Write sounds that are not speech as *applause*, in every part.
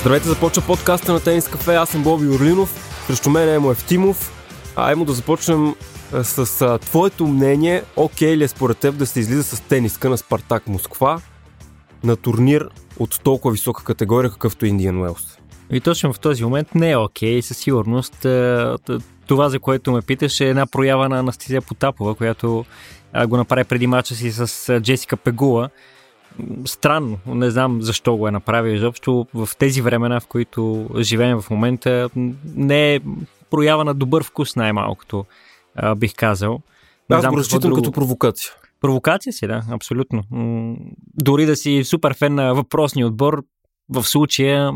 Здравейте, започва подкаста на Тенис Кафе. Аз съм Боби Орлинов. Срещу мен е Емо Евтимов. А Емо да започнем с а, твоето мнение. Окей ли е според теб да се излиза с тениска на Спартак Москва на турнир от толкова висока категория, какъвто е Индиан Уелс? И точно в този момент не е окей. Със сигурност това, за което ме питаш, е една проява на Анастасия Потапова, която го направи преди мача си с Джесика Пегула странно. Не знам защо го е направил изобщо в тези времена, в които живеем в момента. Не е проява на добър вкус най-малкото, а, бих казал. Не Аз го разчитам друго... като провокация. Провокация си, да, абсолютно. Дори да си супер фен на въпросния отбор, в случая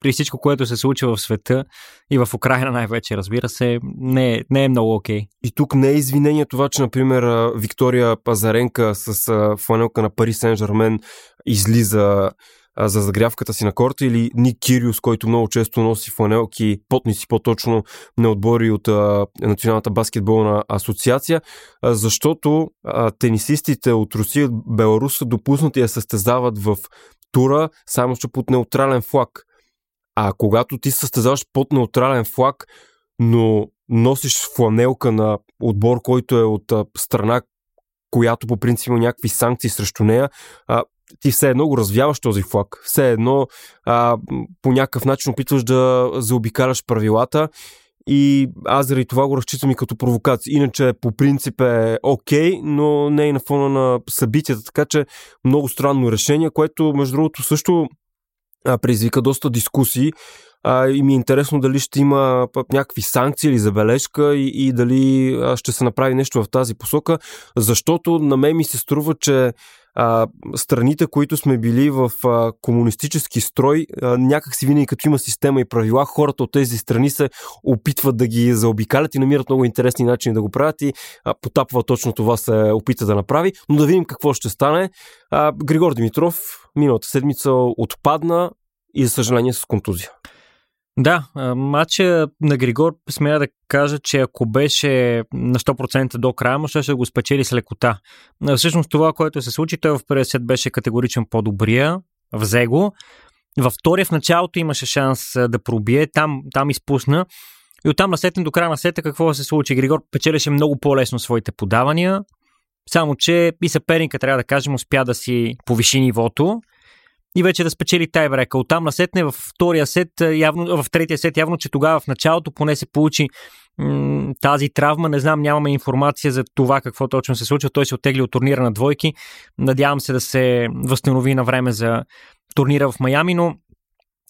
при всичко, което се случва в света и в Украина най-вече, разбира се, не, е, не е много окей. Okay. И тук не е извинение това, че, например, Виктория Пазаренка с фланелка на Пари Сен-Жермен излиза за загрявката си на корта или Ник Кириус, който много често носи фланелки, потници по-точно на отбори от а, Националната баскетболна асоциация, а, защото а, тенисистите от Русия и Беларус са допуснати да състезават в тура, само че под неутрален флаг. А когато ти състезаваш под неутрален флаг, но носиш фланелка на отбор, който е от страна, която по принцип има някакви санкции срещу нея, ти все едно го развяваш този флаг. Все едно а, по някакъв начин опитваш да заобикаляш правилата и аз заради това го разчитам и като провокация. Иначе по принцип е окей, okay, но не и на фона на събитията, така че много странно решение, което между другото също а, предизвика доста дискусии. А, и ми е интересно дали ще има някакви санкции или забележка и, и дали ще се направи нещо в тази посока, защото на мен ми се струва, че а, страните, които сме били в а, комунистически строй, а, някак си винаги като има система и правила, хората от тези страни се опитват да ги заобикалят и намират много интересни начини да го правят и а, потапва точно това се опита да направи. Но да видим какво ще стане. А, Григор Димитров миналата седмица отпадна и за съжаление с контузия. Да, матча на Григор смея да кажа, че ако беше на 100% до края, може ще го спечели с лекота. Всъщност това, което се случи, той в първия сет беше категоричен по-добрия, взе го. Във втория в началото имаше шанс да пробие, там, там изпусна. И оттам насетне до края на сета какво се случи? Григор печелеше много по-лесно своите подавания, само че и съперника, трябва да кажем, успя да си повиши нивото и вече да спечели тайбрека. Оттам насетне в втория сет, явно, в третия сет, явно, че тогава в началото поне се получи тази травма. Не знам, нямаме информация за това какво точно се случва. Той се оттегли от турнира на двойки. Надявам се да се възстанови на време за турнира в Майами, но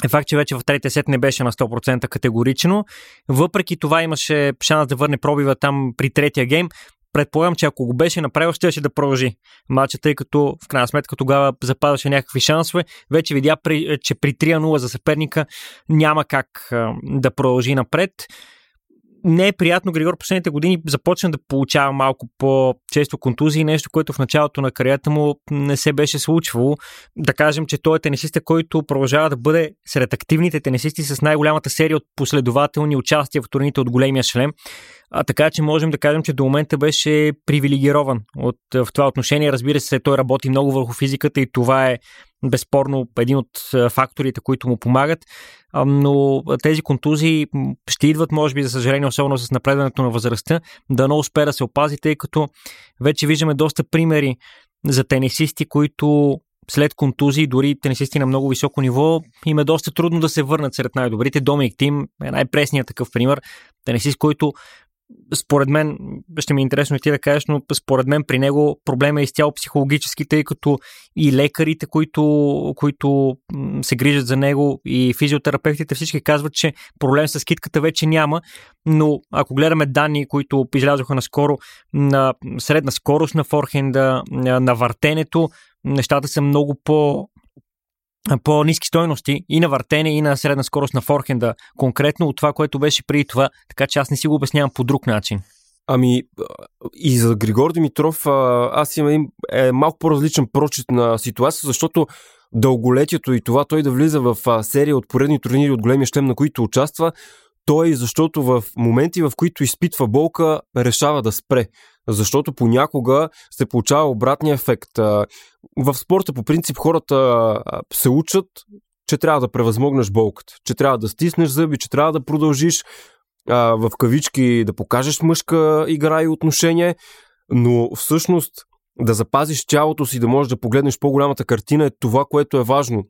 е факт, че вече в третия сет не беше на 100% категорично. Въпреки това имаше шанс да върне пробива там при третия гейм предполагам, че ако го беше направил, ще, да продължи матча, тъй като в крайна сметка тогава западаше някакви шансове. Вече видя, че при 3-0 за съперника няма как да продължи напред не е приятно Григор последните години започна да получава малко по-често контузии, нещо, което в началото на кариерата му не се беше случвало. Да кажем, че той е тенисиста, който продължава да бъде сред активните тенисисти с най-голямата серия от последователни участия в турните от големия шлем. А, така че можем да кажем, че до момента беше привилегирован от, в това отношение. Разбира се, той работи много върху физиката и това е безспорно един от факторите, които му помагат. Но тези контузии ще идват, може би, за съжаление, особено с напредването на възрастта, да не успее да се опази, тъй като вече виждаме доста примери за тенисисти, които след контузии, дори тенисисти на много високо ниво, им е доста трудно да се върнат сред най-добрите. Доминик Тим е най-пресният такъв пример. Тенисист, който според мен, ще ми е интересно и ти да кажеш, но според мен при него проблема е изцяло психологически, тъй като и лекарите, които, които се грижат за него, и физиотерапевтите, всички казват, че проблем с китката вече няма, но ако гледаме данни, които излязоха наскоро на средна скорост на форхенда, на въртенето, нещата са много по по-низки стойности и на въртене, и на средна скорост на форхенда, конкретно от това, което беше преди това, така че аз не си го обяснявам по друг начин. Ами и за Григор Димитров аз имам един е, малко по-различен прочит на ситуация, защото дълголетието и това той да влиза в серия от поредни турнири от големия шлем, на които участва, той защото в моменти, в които изпитва болка, решава да спре. Защото понякога се получава обратния ефект. В спорта по принцип хората се учат, че трябва да превъзмогнеш болката, че трябва да стиснеш зъби, че трябва да продължиш а, в кавички да покажеш мъжка игра и отношение, но всъщност да запазиш тялото си, да можеш да погледнеш по-голямата картина е това, което е важно.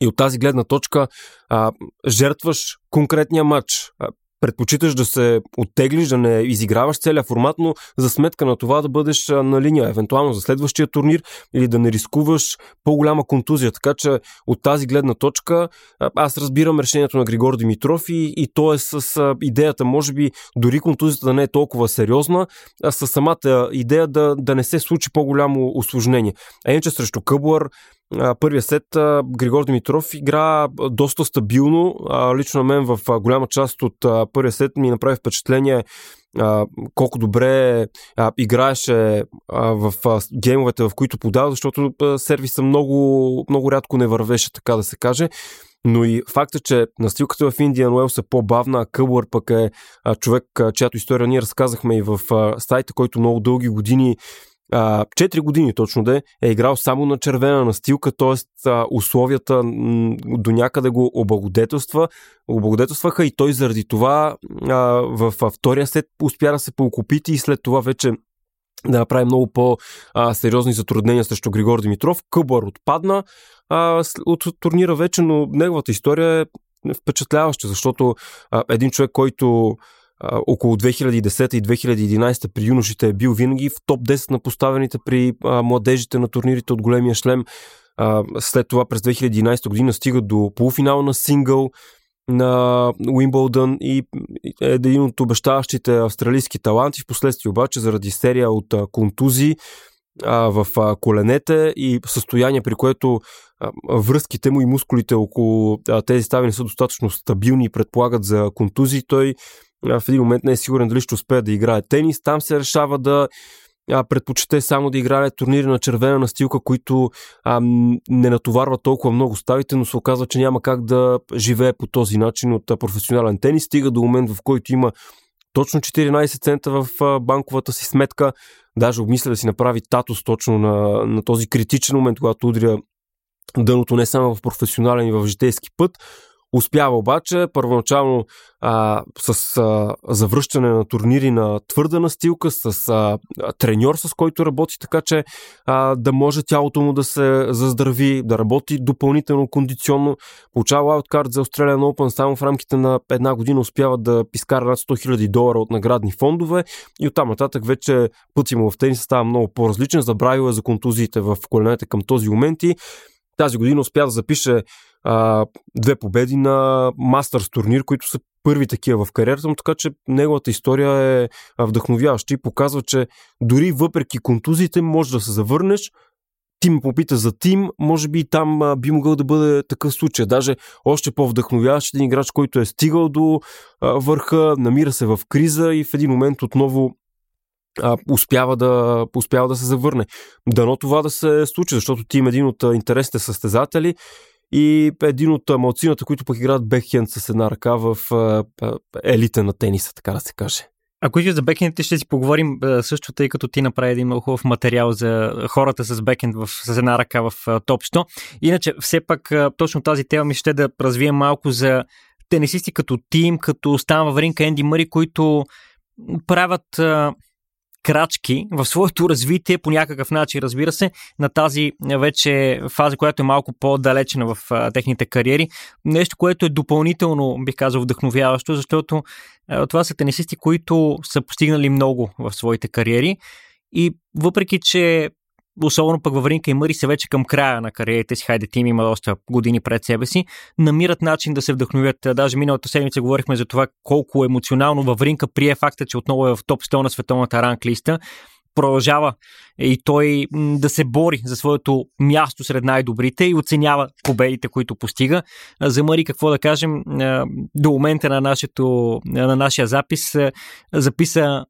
И от тази гледна точка а, жертваш конкретния матч предпочиташ да се оттеглиш, да не изиграваш целият формат, но за сметка на това да бъдеш на линия, евентуално за следващия турнир или да не рискуваш по-голяма контузия. Така че от тази гледна точка аз разбирам решението на Григор Димитров и, и то е с идеята, може би дори контузията да не е толкова сериозна, а с самата идея да, да не се случи по-голямо осложнение. А иначе срещу Къблър първия сет Григор Димитров игра доста стабилно. Лично на мен в голяма част от първия сет ми направи впечатление колко добре играеше в геймовете, в които подава, защото сервиса много, много рядко не вървеше, така да се каже. Но и факта, че настилката в Индиан Уелс е по-бавна, а Къблър пък е човек, чиято история ние разказахме и в сайта, който много дълги години 4 години точно да е, е играл само на червена настилка, т.е. условията до някъде го облагодетелства, облагодетелстваха и той заради това в втория сет успя да се поокупити и след това вече да направи много по-сериозни затруднения срещу Григор Димитров. Къбър отпадна а, от турнира вече, но неговата история е впечатляваща, защото а, един човек, който около 2010 и 2011 при юношите е бил винаги в топ 10 на поставените при младежите на турнирите от големия шлем. След това през 2011 година стига до полуфинал на сингъл на Уимбълдън и е един от обещаващите австралийски таланти. В последствие обаче заради серия от контузии в коленете и състояние, при което връзките му и мускулите около а, тези стави не са достатъчно стабилни и предполагат за контузии, той в един момент не е сигурен дали ще успее да играе тенис. Там се решава да а, предпочете само да играе турнири на червена настилка, които а, не натоварват толкова много ставите, но се оказва, че няма как да живее по този начин от професионален тенис. Стига до момент, в който има точно 14 цента в банковата си сметка. Даже обмисля да си направи татус точно на, на този критичен момент, когато удря дъното не само в професионален и в житейски път. Успява обаче първоначално а, с а, завръщане на турнири на твърда настилка, с а, треньор, с който работи, така че а, да може тялото му да се заздрави, да работи допълнително кондиционно. Получава лауткарт за Australian Open само в рамките на една година успява да изкара над 100 000 долара от наградни фондове и оттам нататък вече пътя му в тениса става много по-различен. Забравил е за контузиите в коленете към този момент и тази година успя да запише а, две победи на Мастърс турнир, които са първи такива в кариерата му, така че неговата история е вдъхновяваща и показва, че дори въпреки контузиите може да се завърнеш, Тим попита за Тим, може би там а, би могъл да бъде такъв случай. Даже още по-вдъхновяващ един играч, който е стигал до а, върха, намира се в криза и в един момент отново а, успява, да, успява да се завърне. Дано това да се случи, защото Тим е един от интересните състезатели и един от малцината, които пък играят бекхенд с една ръка в елита на тениса, така да се каже. Ако искаш за бекендите, ще си поговорим също, тъй като ти направи един много хубав материал за хората с бекенд в, с една ръка в топ 100. Иначе, все пак, точно тази тема ми ще да развием малко за тенисисти като Тим, като Стан Вавринка, Енди Мъри, които правят крачки в своето развитие по някакъв начин, разбира се, на тази вече фаза, която е малко по-далечена в а, техните кариери. Нещо, което е допълнително, бих казал, вдъхновяващо, защото а, това са тенисисти, които са постигнали много в своите кариери и въпреки, че особено пък Вавринка и Мъри се вече към края на кариерите си, хайде тим има доста години пред себе си, намират начин да се вдъхновят. Даже миналата седмица говорихме за това колко емоционално Вавринка прие факта, че отново е в топ 100 на световната ранглиста продължава и той да се бори за своето място сред най-добрите и оценява победите, които постига. За Мари, какво да кажем, до момента на, нашето, на нашия запис записа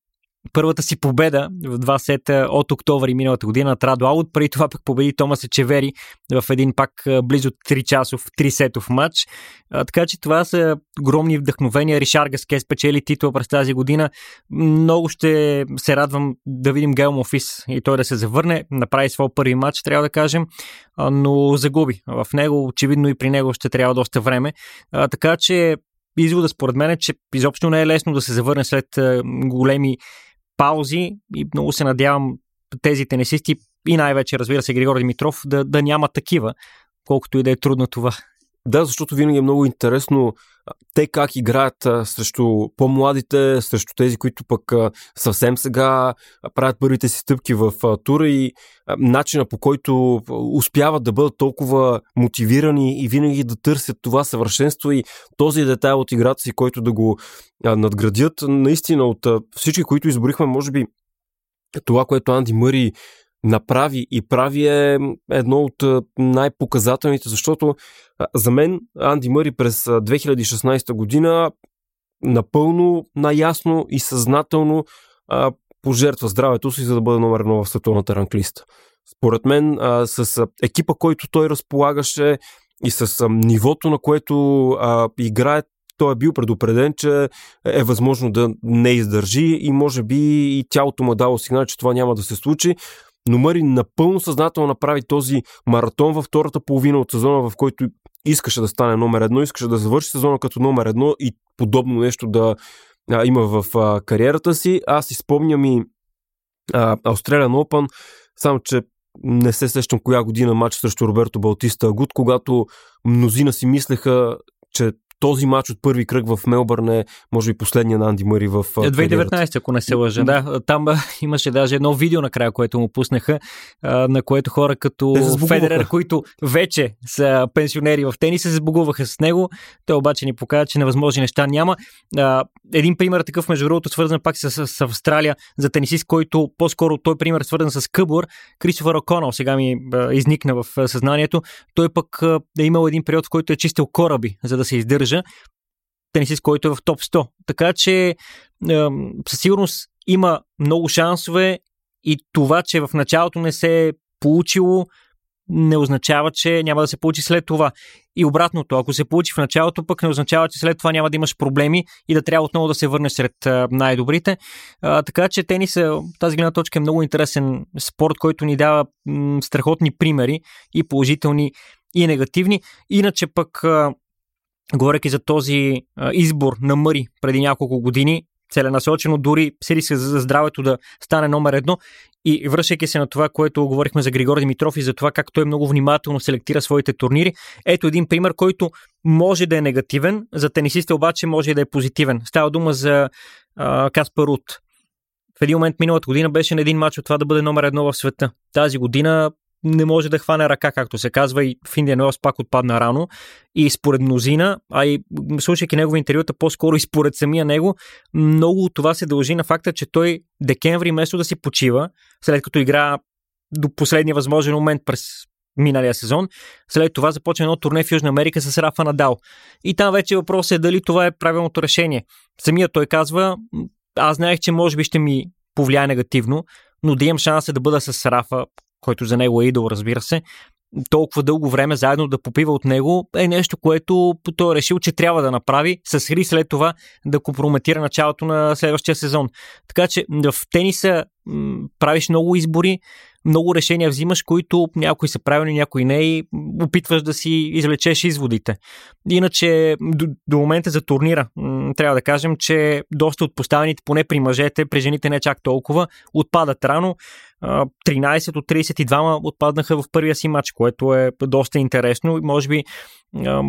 първата си победа в два сета от октомври миналата година на Аут. Преди това пък победи Томас Ечевери в един пак близо 3 часов, 3 сетов матч. А, така че това са огромни вдъхновения. Ришар Гаске спечели титла през тази година. Много ще се радвам да видим Гейл Мофис и той да се завърне. Направи своя първи матч, трябва да кажем, а, но загуби. В него, очевидно и при него ще трябва доста време. А, така че извода според мен е, че изобщо не е лесно да се завърне след големи паузи и много се надявам тези тенесисти и най-вече, разбира се, Григор Димитров да, да няма такива, колкото и да е трудно това. Да, защото винаги е много интересно те как играят а, срещу по-младите, срещу тези, които пък а, съвсем сега правят първите си стъпки в а, тура и а, начина по който успяват да бъдат толкова мотивирани и винаги да търсят това съвършенство и този детайл от играта си, който да го а, надградят. Наистина от а, всички, които изборихме, може би това, което Анди Мъри направи и прави е едно от най-показателните, защото за мен Анди Мъри през 2016 година напълно, наясно и съзнателно пожертва здравето си, за да бъде номер едно в световната ранглиста. Според мен, с екипа, който той разполагаше и с нивото, на което а, играе, той е бил предупреден, че е възможно да не издържи и може би и тялото му е дало сигнал, че това няма да се случи но Мъри напълно съзнателно направи този маратон във втората половина от сезона, в който искаше да стане номер едно, искаше да завърши сезона като номер едно и подобно нещо да а, има в а, кариерата си. Аз изпомням и Australian Open, само че не се сещам коя година матч срещу Роберто Балтиста Агут, когато мнозина си мислеха, че този матч от първи кръг в Мелбърн е, може би, последния на Анди Мъри в 2019, ако не се лъжа. Да, там имаше даже едно видео накрая, което му пуснаха, на което хора като Федерер, които вече са пенсионери в тенис, се сбогуваха с него. Той обаче ни показва, че невъзможни неща няма. Един пример такъв, между другото, свързан пак с, с Австралия за тенисист, който по-скоро той пример е свързан с Къбор, Кристофър Оконал, сега ми изникна в съзнанието. Той пък е имал един период, в който е чистил кораби, за да се издържа кажа, тенисист, който е в топ 100. Така че със сигурност има много шансове и това, че в началото не се е получило, не означава, че няма да се получи след това. И обратното, ако се получи в началото, пък не означава, че след това няма да имаш проблеми и да трябва отново да се върнеш сред най-добрите. А, така че тенис, тази гледна точка е много интересен спорт, който ни дава м- страхотни примери и положителни и негативни. Иначе пък говоряки за този а, избор на Мъри преди няколко години, целенасочено, дори се за здравето да стане номер едно. И връщайки се на това, което говорихме за Григор Димитров и за това как той много внимателно селектира своите турнири, ето един пример, който може да е негативен, за тенисиста обаче може и да е позитивен. Става дума за а, Каспар Рут. В един момент миналата година беше на един матч от това да бъде номер едно в света. Тази година не може да хване ръка, както се казва, и в Индиан Уелс пак отпадна рано. И според мнозина, а и слушайки негови интервюта, по-скоро и според самия него, много от това се дължи на факта, че той декември, вместо да си почива, след като игра до последния възможен момент през миналия сезон. След това започва едно турне в Южна Америка с Рафа Надал. И там вече въпрос е дали това е правилното решение. Самия той казва, аз знаех, че може би ще ми повлияе негативно, но да имам шанса да бъда с Рафа, който за него е идол, разбира се, толкова дълго време заедно да попива от него е нещо, което той е решил, че трябва да направи с Хри след това да компрометира началото на следващия сезон. Така че в тениса м- правиш много избори, много решения взимаш, които някои са правилни, някои не и опитваш да си извлечеш изводите. Иначе до, до момента за турнира трябва да кажем, че доста от поставените, поне при мъжете, при жените не чак толкова, отпадат рано. 13 от 32 отпаднаха в първия си матч, което е доста интересно и може би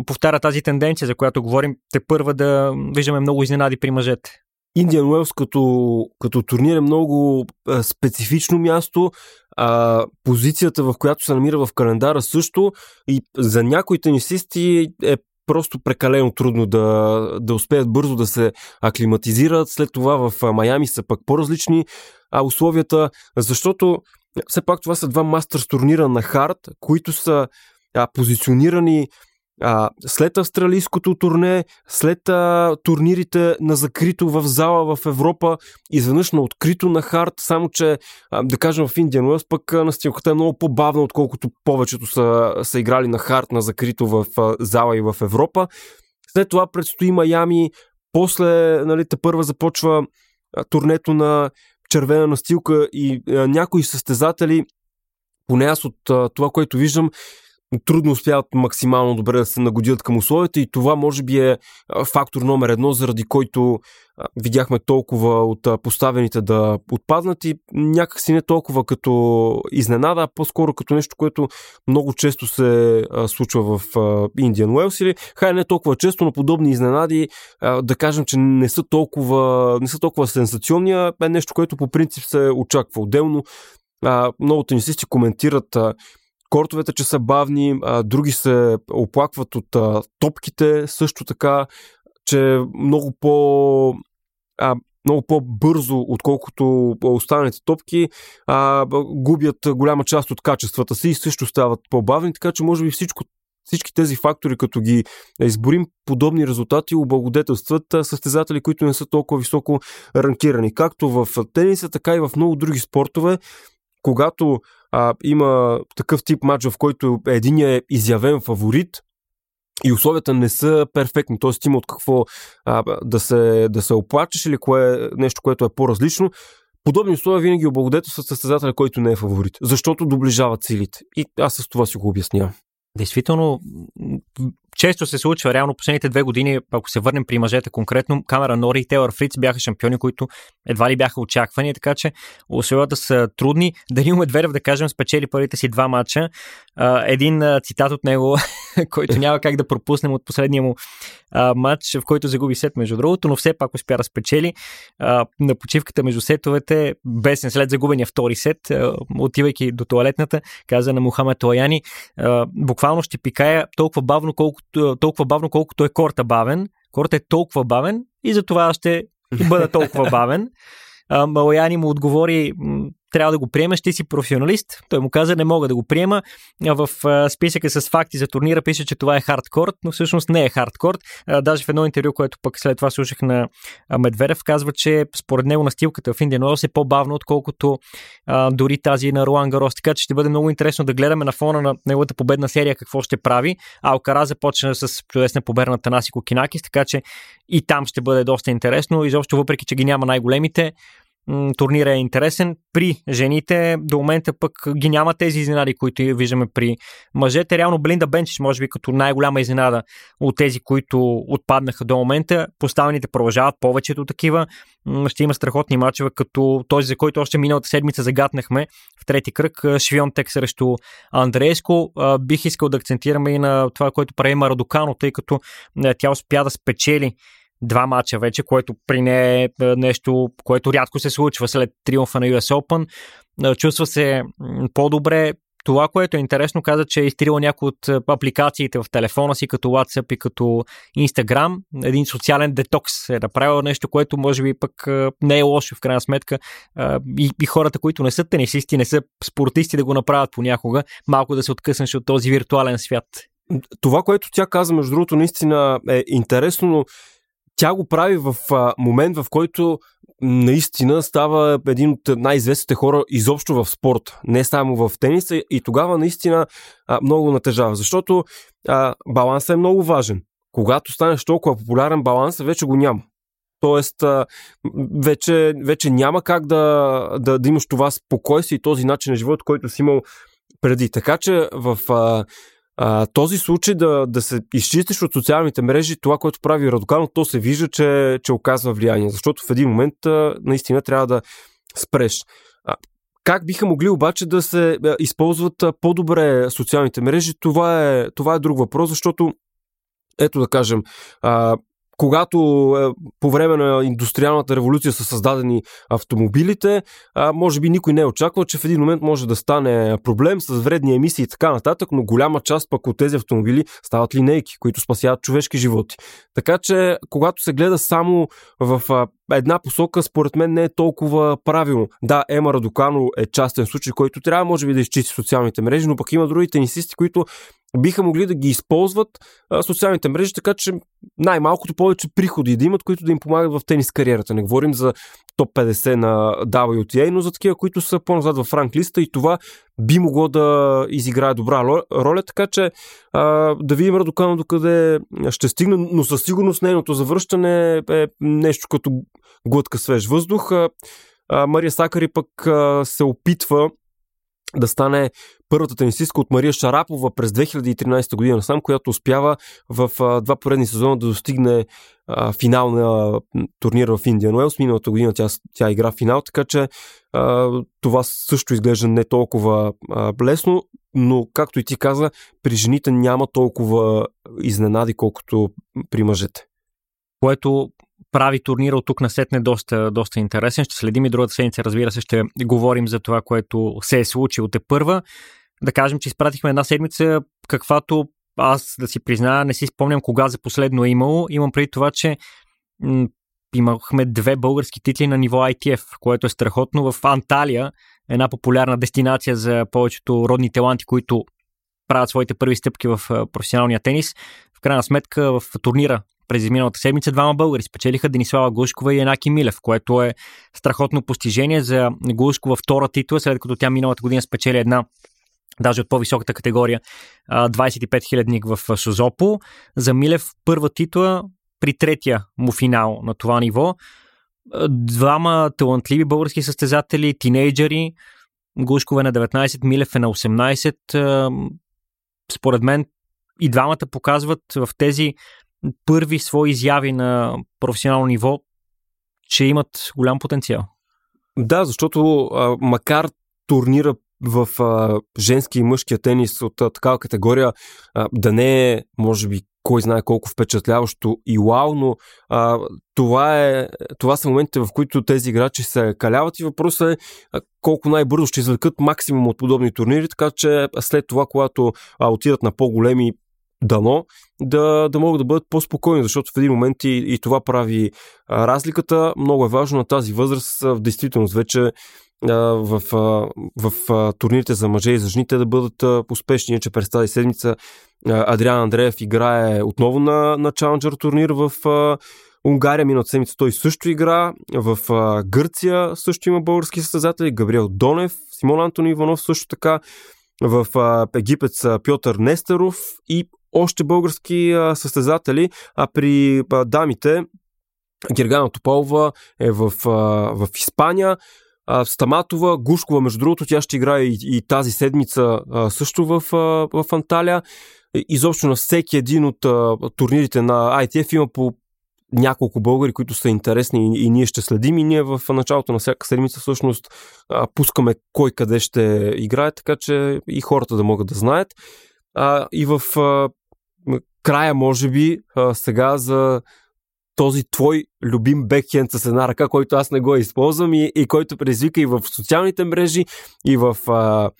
повтаря тази тенденция, за която говорим, те първа да виждаме много изненади при мъжете. Индиан Уелс като, като турнир е много а, специфично място, а позицията, в която се намира в календара също и за някои тенисисти е просто прекалено трудно да, да успеят бързо да се аклиматизират. След това в Майами са пък по-различни а, условията, защото все пак това са два мастърс турнира на хард, които са а, позиционирани а, след австралийското турне, след а, турнирите на закрито в зала в Европа, изведнъж на открито на хард, само че, а, да кажем, в Индиан Уелс пък настилката е много по-бавна, отколкото повечето са, са играли на хард на закрито в а, зала и в Европа. След това предстои Майами, после, нали, те първа започва а, турнето на червена настилка и а, някои състезатели, поне аз от а, това, което виждам, трудно успяват максимално добре да се нагодят към условията и това може би е фактор номер едно, заради който видяхме толкова от поставените да отпаднат и някакси не толкова като изненада, а по-скоро като нещо, което много често се случва в Индиан Уелс или хай не толкова често, но подобни изненади да кажем, че не са толкова, не са толкова сенсационни, а е нещо, което по принцип се очаква отделно. Много тенисисти коментират кортовете, че са бавни, други се оплакват от топките, също така, че много по... А, много по-бързо, отколкото останалите топки, а, губят голяма част от качествата си и също стават по-бавни, така че може би всичко, всички тези фактори, като ги изборим, подобни резултати облагодетелстват състезатели, които не са толкова високо ранкирани. Както в тениса, така и в много други спортове, когато а, има такъв тип матч, в който единия е изявен фаворит, и условията не са перфектни, т.е. има от какво а, да, се, да се оплачеш или кое е нещо, което е по-различно. Подобни условия винаги облагодетелстват състезателя, който не е фаворит, защото доближават силите. И аз с това си го обяснявам. Действително, често се случва, реално последните две години, ако се върнем при мъжете конкретно, Камера Нори и Тейлър Фриц бяха шампиони, които едва ли бяха очаквани, така че условията са трудни. Данил Медведев, да кажем, спечели първите си два матча. Един цитат от него, *laughs* който няма как да пропуснем от последния му матч, в който загуби сет, между другото, но все пак успя да спечели. На почивката между сетовете, бесен след загубения втори сет, отивайки до туалетната, каза на Мухамед Лаяни, буквално ще пикая толкова бавно, колкото толкова бавно, колкото е корта бавен. Корта е толкова бавен и затова ще бъда толкова *laughs* бавен. Малаяни му отговори, трябва да го приемеш, ти си професионалист. Той му каза, не мога да го приема. В списъка с факти за турнира пише, че това е хардкорт, но всъщност не е хардкорт. Даже в едно интервю, което пък след това слушах на Медведев, казва, че според него настилката в Индиан Уелс е по-бавна, отколкото дори тази на Руан Гарос. Така че ще бъде много интересно да гледаме на фона на неговата победна серия какво ще прави. Алкара започна с чудесна победа на Танасико Кинакис, така че и там ще бъде доста интересно. Изобщо, въпреки че ги няма най-големите, турнира е интересен. При жените до момента пък ги няма тези изненади, които виждаме при мъжете. Реално Блинда Бенчич може би като най-голяма изненада от тези, които отпаднаха до момента. Поставените продължават повечето такива. Ще има страхотни мачове, като този, за който още миналата седмица загатнахме в трети кръг. Швионтек срещу Андрееско. Бих искал да акцентираме и на това, което прави Марадокано, тъй като тя успя да спечели два мача вече, което при нея е, е нещо, което рядко се случва след триумфа на US Open. Е, чувства се по-добре. Това, което е интересно, каза, че е изтрила някои от е, апликациите в телефона си, като WhatsApp и като Instagram. Един социален детокс е направил нещо, което може би пък не е лошо в крайна сметка. И, и хората, които не са тенисисти, не са спортисти да го направят понякога, малко да се откъснеш от този виртуален свят. Това, което тя каза, между другото, наистина е интересно, но тя го прави в а, момент, в който наистина става един от най-известните хора изобщо в спорт, не само в тениса и тогава наистина а, много натежава, защото а, балансът е много важен. Когато станеш толкова популярен, балансът вече го няма. Тоест, а, вече, вече няма как да, да, да имаш това спокойствие и този начин на живот, който си имал преди. Така че в а, а, този случай да, да се изчистиш от социалните мрежи, това, което прави Радокано, то се вижда, че, че оказва влияние, защото в един момент а, наистина трябва да спреш. А, как биха могли обаче да се използват по-добре социалните мрежи, това е, това е друг въпрос, защото ето да кажем, а, когато е, по време на индустриалната революция са създадени автомобилите, а, може би никой не е очаквал, че в един момент може да стане проблем с вредни емисии и така нататък, но голяма част пък от тези автомобили стават линейки, които спасяват човешки животи. Така че, когато се гледа само в една посока според мен не е толкова правилно. Да, Ема Радокано е частен случай, който трябва може би да изчисти социалните мрежи, но пък има други тенисисти, които биха могли да ги използват а, социалните мрежи, така че най-малкото повече приходи да имат, които да им помагат в тенис кариерата. Не говорим за топ 50 на WTA, но за такива, които са по-назад в ранглиста и това би могло да изиграе добра роля, така че а, да видим Радокано докъде ще стигне, но със сигурност нейното завръщане е нещо като глътка свеж въздух. А, а, Мария Сакари пък а, се опитва да стане първата тенисистка от Мария Шарапова през 2013 година сам, която успява в а, два поредни сезона да достигне а, финал на турнира в Индиан Уелс. Миналата година тя, тя игра финал, така че а, това също изглежда не толкова а, лесно, но както и ти каза, при жените няма толкова изненади, колкото при мъжете. Което прави турнира от тук на сетне доста, доста интересен. Ще следим и другата седмица, разбира се, ще говорим за това, което се е случило те първа. Да кажем, че изпратихме една седмица, каквато аз да си призная, не си спомням кога за последно е имало. Имам преди това, че имахме две български титли на ниво ITF, което е страхотно. В Анталия, една популярна дестинация за повечето родни таланти, които правят своите първи стъпки в професионалния тенис. В крайна сметка в турнира през изминалата седмица двама българи спечелиха Денислава Глушкова и Енаки Милев, което е страхотно постижение за Глушкова втора титла, след като тя миналата година спечели една даже от по-високата категория 25 хилядник в Созопо. За Милев първа титла при третия му финал на това ниво. Двама талантливи български състезатели, тинейджери, Глушкова е на 19, Милев е на 18. Според мен и двамата показват в тези първи свои изяви на професионално ниво, че имат голям потенциал. Да, защото а, макар турнира в а, женски и мъжкия тенис от а, такава категория а, да не е, може би, кой знае колко впечатляващо и вау, но а, това, е, това са моментите, в които тези играчи се каляват и въпросът е а, колко най-бързо ще извлекат максимум от подобни турнири, така че след това, когато а, отидат на по-големи дано да, да могат да бъдат по-спокойни, защото в един момент и, и това прави а, разликата. Много е важно на тази възраст в действителност вече в, в, в турнирите за мъже и за жените да бъдат успешни, че през тази седмица Адриан Андреев играе отново на, на Challenger турнир в Унгария, миналата седмица той също игра, в Гърция също има български състезатели, Габриел Донев, Симон Антони Иванов също така, в Египет са Пьотър Нестеров и още български състезатели, а при дамите Гергана Тополова е в, в Испания, а, Стаматова, Гушкова, между другото, тя ще играе и, и тази седмица а, също в, а, в Анталия. Изобщо на всеки един от а, турнирите на ITF има по няколко българи, които са интересни и, и ние ще следим и ние в началото на всяка седмица всъщност а, пускаме кой къде ще играе, така че и хората да могат да знаят. А, и в а, края, може би, а, сега за този твой любим бекхенд с една ръка, който аз не го използвам и, и който предизвика и в социалните мрежи, и в а,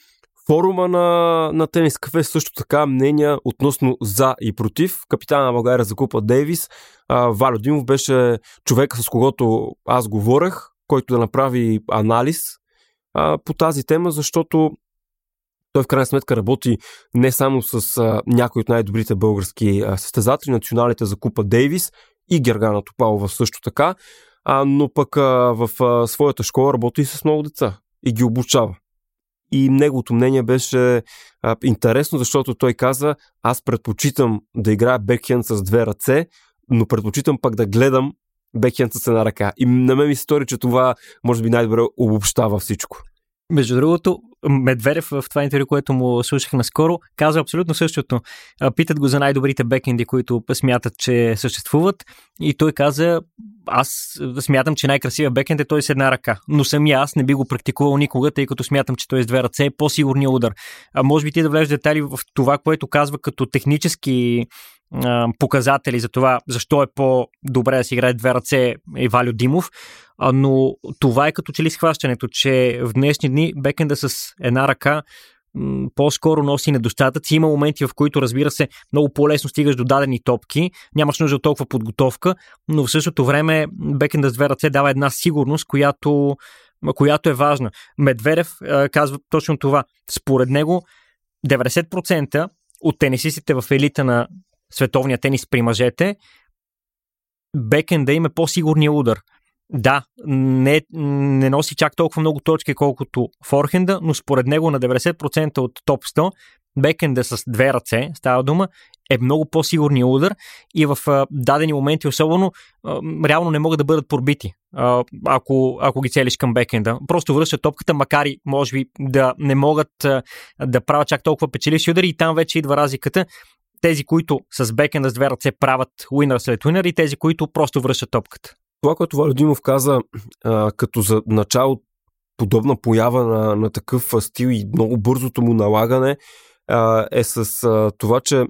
форума на, на Тенис Кафе също така мнения относно за и против. Капитана на България за Купа Дейвис, а, Валю Димов беше човека с когото аз говорех, който да направи анализ а, по тази тема, защото той в крайна сметка работи не само с а, някои от най-добрите български а, състезатели, националите за Купа Дейвис и Гергана Топалова също така, а, но пък а, в а, своята школа работи и с много деца и ги обучава. И неговото мнение беше а, интересно, защото той каза, аз предпочитам да играя бекхенд с две ръце, но предпочитам пък да гледам бекхенд с една ръка. И на мен ми се стори, че това може би най-добре обобщава всичко. Между другото, Медведев в това интервю, което му слушах наскоро, казва абсолютно същото. Питат го за най-добрите бекенди, които смятат, че съществуват. И той каза, аз смятам, че най-красивия бекенд е той с една ръка. Но самия аз не би го практикувал никога, тъй като смятам, че той с две ръце е по-сигурния удар. А може би ти да влезеш детали в това, което казва като технически показатели за това, защо е по-добре да си играе две ръце е Валю Димов, но това е като че ли схващането, че в днешни дни бекенда с една ръка по-скоро носи недостатъци. Има моменти, в които, разбира се, много по-лесно стигаш до дадени топки, нямаш нужда от толкова подготовка, но в същото време бекенда с две ръце дава една сигурност, която, която е важна. Медведев е, казва точно това. Според него 90% от тенисистите в елита на световния тенис при мъжете, бекенда им е по-сигурния удар. Да, не, не носи чак толкова много точки, колкото форхенда, но според него на 90% от топ 100 бекенда с две ръце, става дума, е много по-сигурният удар и в а, дадени моменти особено а, реално не могат да бъдат пробити, а, ако, ако ги целиш към бекенда. Просто връщат топката, макар и може би да не могат а, да правят чак толкова печеливши удари и там вече идва разликата. Тези, които с бекенда с две ръце правят уинър след уинър и тези, които просто връщат топката. Това, което Валодимов каза а, като за начало подобна поява на, на такъв стил и много бързото му налагане а, е с а, това, че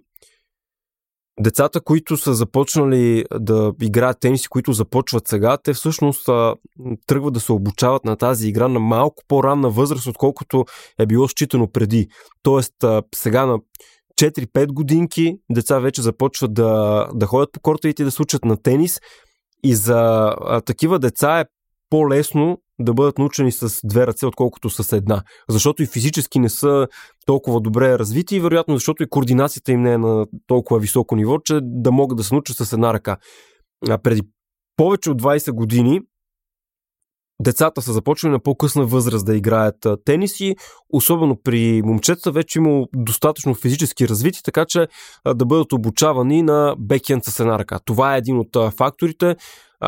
децата, които са започнали да играят тенис които започват сега, те всъщност а, тръгват да се обучават на тази игра на малко по-ранна възраст, отколкото е било считано преди. Тоест, а, сега на 4-5 годинки деца вече започват да, да ходят по кортовите и да се учат на тенис. И за а, такива деца е по-лесно да бъдат научени с две ръце, отколкото с една. Защото и физически не са толкова добре развити и вероятно защото и координацията им не е на толкова високо ниво, че да могат да се научат с една ръка. А преди повече от 20 години децата са започнали на по-късна възраст да играят тенис и особено при момчетата вече има достатъчно физически развити, така че да бъдат обучавани на бекенд с една ръка. Това е един от факторите,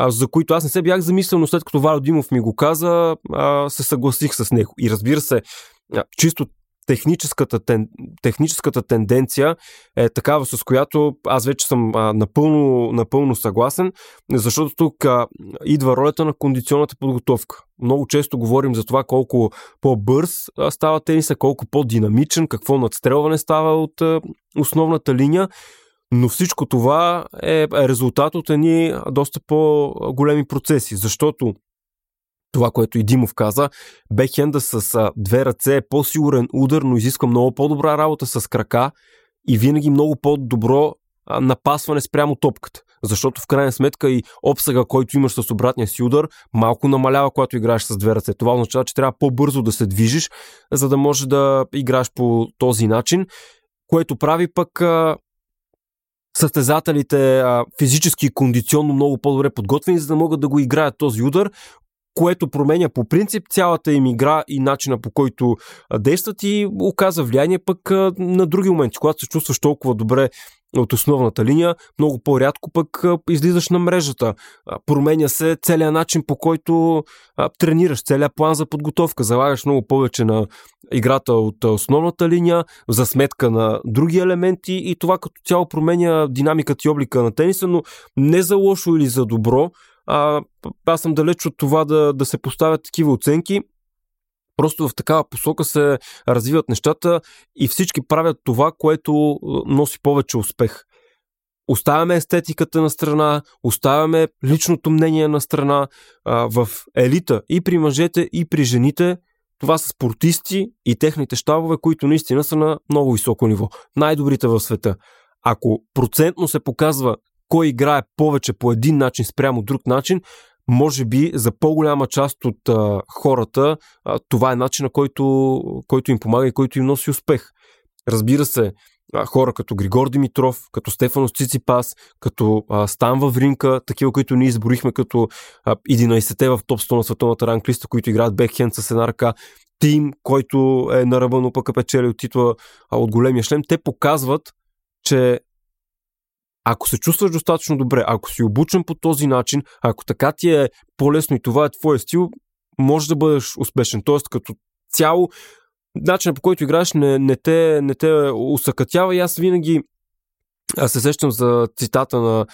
за които аз не се бях замислил, но след като Валя Димов ми го каза, се съгласих с него. И разбира се, чисто техническата, тен, техническата тенденция е такава, с която аз вече съм а, напълно, напълно съгласен, защото тук а, идва ролята на кондиционната подготовка. Много често говорим за това колко по-бърз става тениса, колко по-динамичен, какво надстрелване става от а, основната линия. Но всичко това е резултат от едни доста по-големи процеси, защото това, което и Димов каза, бекхенда с две ръце е по-сигурен удар, но изисква много по-добра работа с крака и винаги много по-добро напасване спрямо топката. Защото в крайна сметка и обсъга, който имаш с обратния си удар, малко намалява, когато играеш с две ръце. Това означава, че трябва по-бързо да се движиш, за да можеш да играеш по този начин, което прави пък състезателите а, физически и кондиционно много по-добре подготвени, за да могат да го играят този удар, което променя по принцип цялата им игра и начина по който действат и оказа влияние пък на други моменти, когато се чувстваш толкова добре от основната линия, много по-рядко пък излизаш на мрежата. Променя се целият начин по който тренираш, целият план за подготовка. Залагаш много повече на играта от основната линия, за сметка на други елементи и това като цяло променя динамиката и облика на тениса, но не за лошо или за добро, а, аз съм далеч от това да, да се поставят такива оценки. Просто в такава посока се развиват нещата и всички правят това, което носи повече успех. Оставяме естетиката на страна, оставяме личното мнение на страна. А, в елита и при мъжете, и при жените това са спортисти и техните щабове, които наистина са на много високо ниво. Най-добрите в света. Ако процентно се показва кой играе повече по един начин спрямо друг начин, може би за по-голяма част от а, хората а, това е начинът, който, който им помага и който им носи успех. Разбира се, а, хора като Григор Димитров, като Стефанос Циципас, като а, Стан Вавринка, такива, които ние изборихме като а, 11-те в топ 100 на световната ранглиста, които играят бекхенд с една ръка, Тим, който е на пък е печели от титла от големия шлем, те показват, че ако се чувстваш достатъчно добре, ако си обучен по този начин, ако така ти е по-лесно и това е твоя стил, може да бъдеш успешен. Тоест, като цяло, начинът по който играеш не, не, те, не те усъкътява и аз винаги се сещам за цитата на,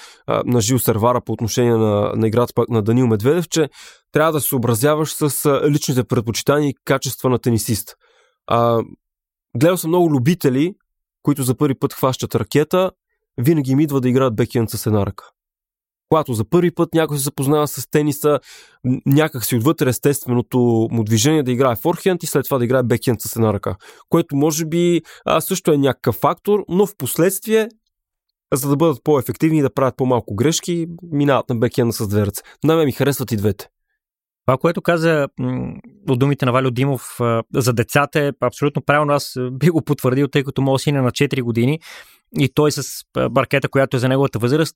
на Жил Сервара по отношение на, на играта на Данил Медведев, че трябва да се съобразяваш с личните предпочитания и качества на тенисист. А, гледал съм много любители, които за първи път хващат ракета винаги им идва да играят бекенд с една ръка. когато за първи път някой се запознава с тениса, някак си отвътре естественото му движение да играе форхенд и след това да играе бекхенд с една ръка. Което може би а, също е някакъв фактор, но в последствие за да бъдат по-ефективни и да правят по-малко грешки, минават на бекхенда с две ръце. На ми харесват и двете. Това, което каза от думите на Валио Димов за децата е абсолютно правилно. Аз би го потвърдил, тъй като моят син е на 4 години и той с баркета, която е за неговата възраст,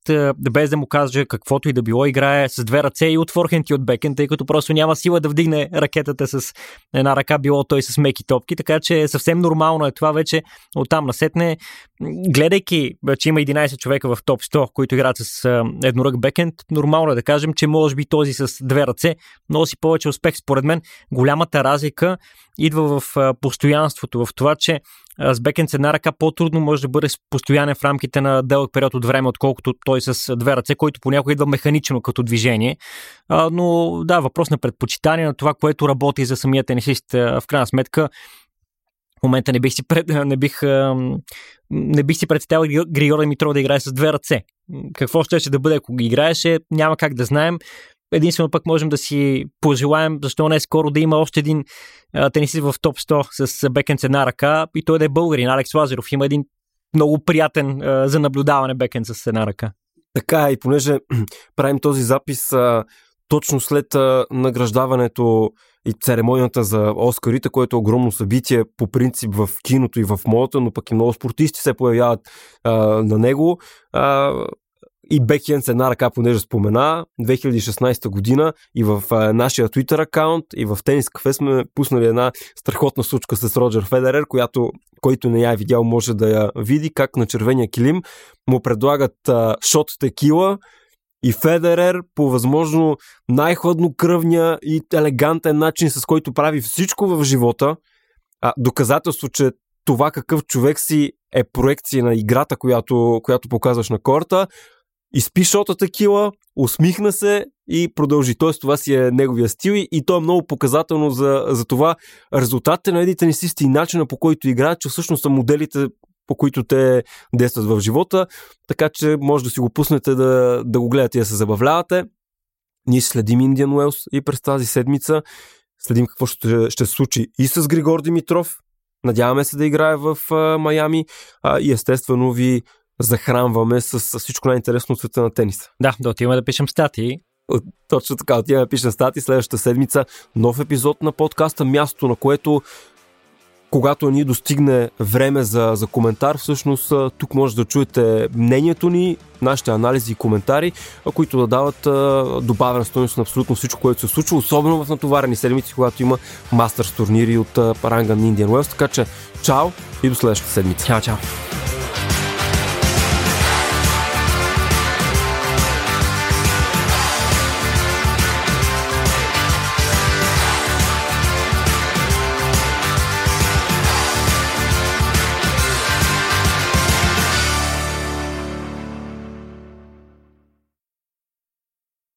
без да му каже каквото и да било, играе с две ръце и от форхенд и от бекен, тъй като просто няма сила да вдигне ракетата с една ръка, било той с меки топки, така че съвсем нормално е това вече оттам насетне. Гледайки, че има 11 човека в топ 100, които играят с еднорък бекенд, нормално е да кажем, че може би този с две ръце носи повече успех. Според мен голямата разлика идва в постоянството, в това, че с бекенд с една ръка по-трудно може да бъде постоянен в рамките на дълъг период от време, отколкото той с две ръце, който понякога идва механично като движение. Но да, въпрос на предпочитание на това, което работи за самия тенисист. В крайна сметка, в момента не бих си, пред, не бих, не бих си представил Григор Димитров да играе с две ръце. Какво ще, ще да бъде, ако ги играеше, няма как да знаем. Единствено пък можем да си пожелаем, защо не скоро да има още един тенисист в топ 100 с бекенд с една ръка и той да е българин. Алекс Лазаров има един много приятен а, за наблюдаване бекенд с една ръка. Така и понеже *clears throat* правим този запис а, точно след а, награждаването и церемонията за Оскарите, което е огромно събитие по принцип в киното и в модата, но пък и много спортисти се появяват а, на него. А, и бекхенд с една ръка, понеже спомена, 2016 година и в нашия Twitter акаунт и в Тенис Кафе сме пуснали една страхотна случка с Роджер Федерер, която който не я е видял може да я види, как на червения килим му предлагат а, шот текила и Федерер по възможно най-хладнокръвния и елегантен начин, с който прави всичко в живота, а, доказателство, че това какъв човек си е проекция на играта, която, която показваш на корта, изпи шота такива, усмихна се и продължи. Тоест това си е неговия стил и то е много показателно за, за това резултатите на едните тенисисти и начина по който играят, че всъщност са моделите по които те действат в живота, така че може да си го пуснете да, да го гледате и да се забавлявате. Ние следим Индиан Уелс и през тази седмица следим какво ще, ще се случи и с Григор Димитров. Надяваме се да играе в а, Майами а, и естествено ви захранваме с, с всичко най-интересно от света на тениса. Да, да отиваме да пишем статии. Точно така, отиваме да пишем статии. Следващата седмица нов епизод на подкаста, място на което когато ни достигне време за, за коментар, всъщност тук може да чуете мнението ни, нашите анализи и коментари, които да дават добавена стоеност на абсолютно всичко, което се случва, особено в натоварени седмици, когато има мастърс турнири от ранга на Indian Wells. Така че, чао и до следващата седмица. Чао, чао.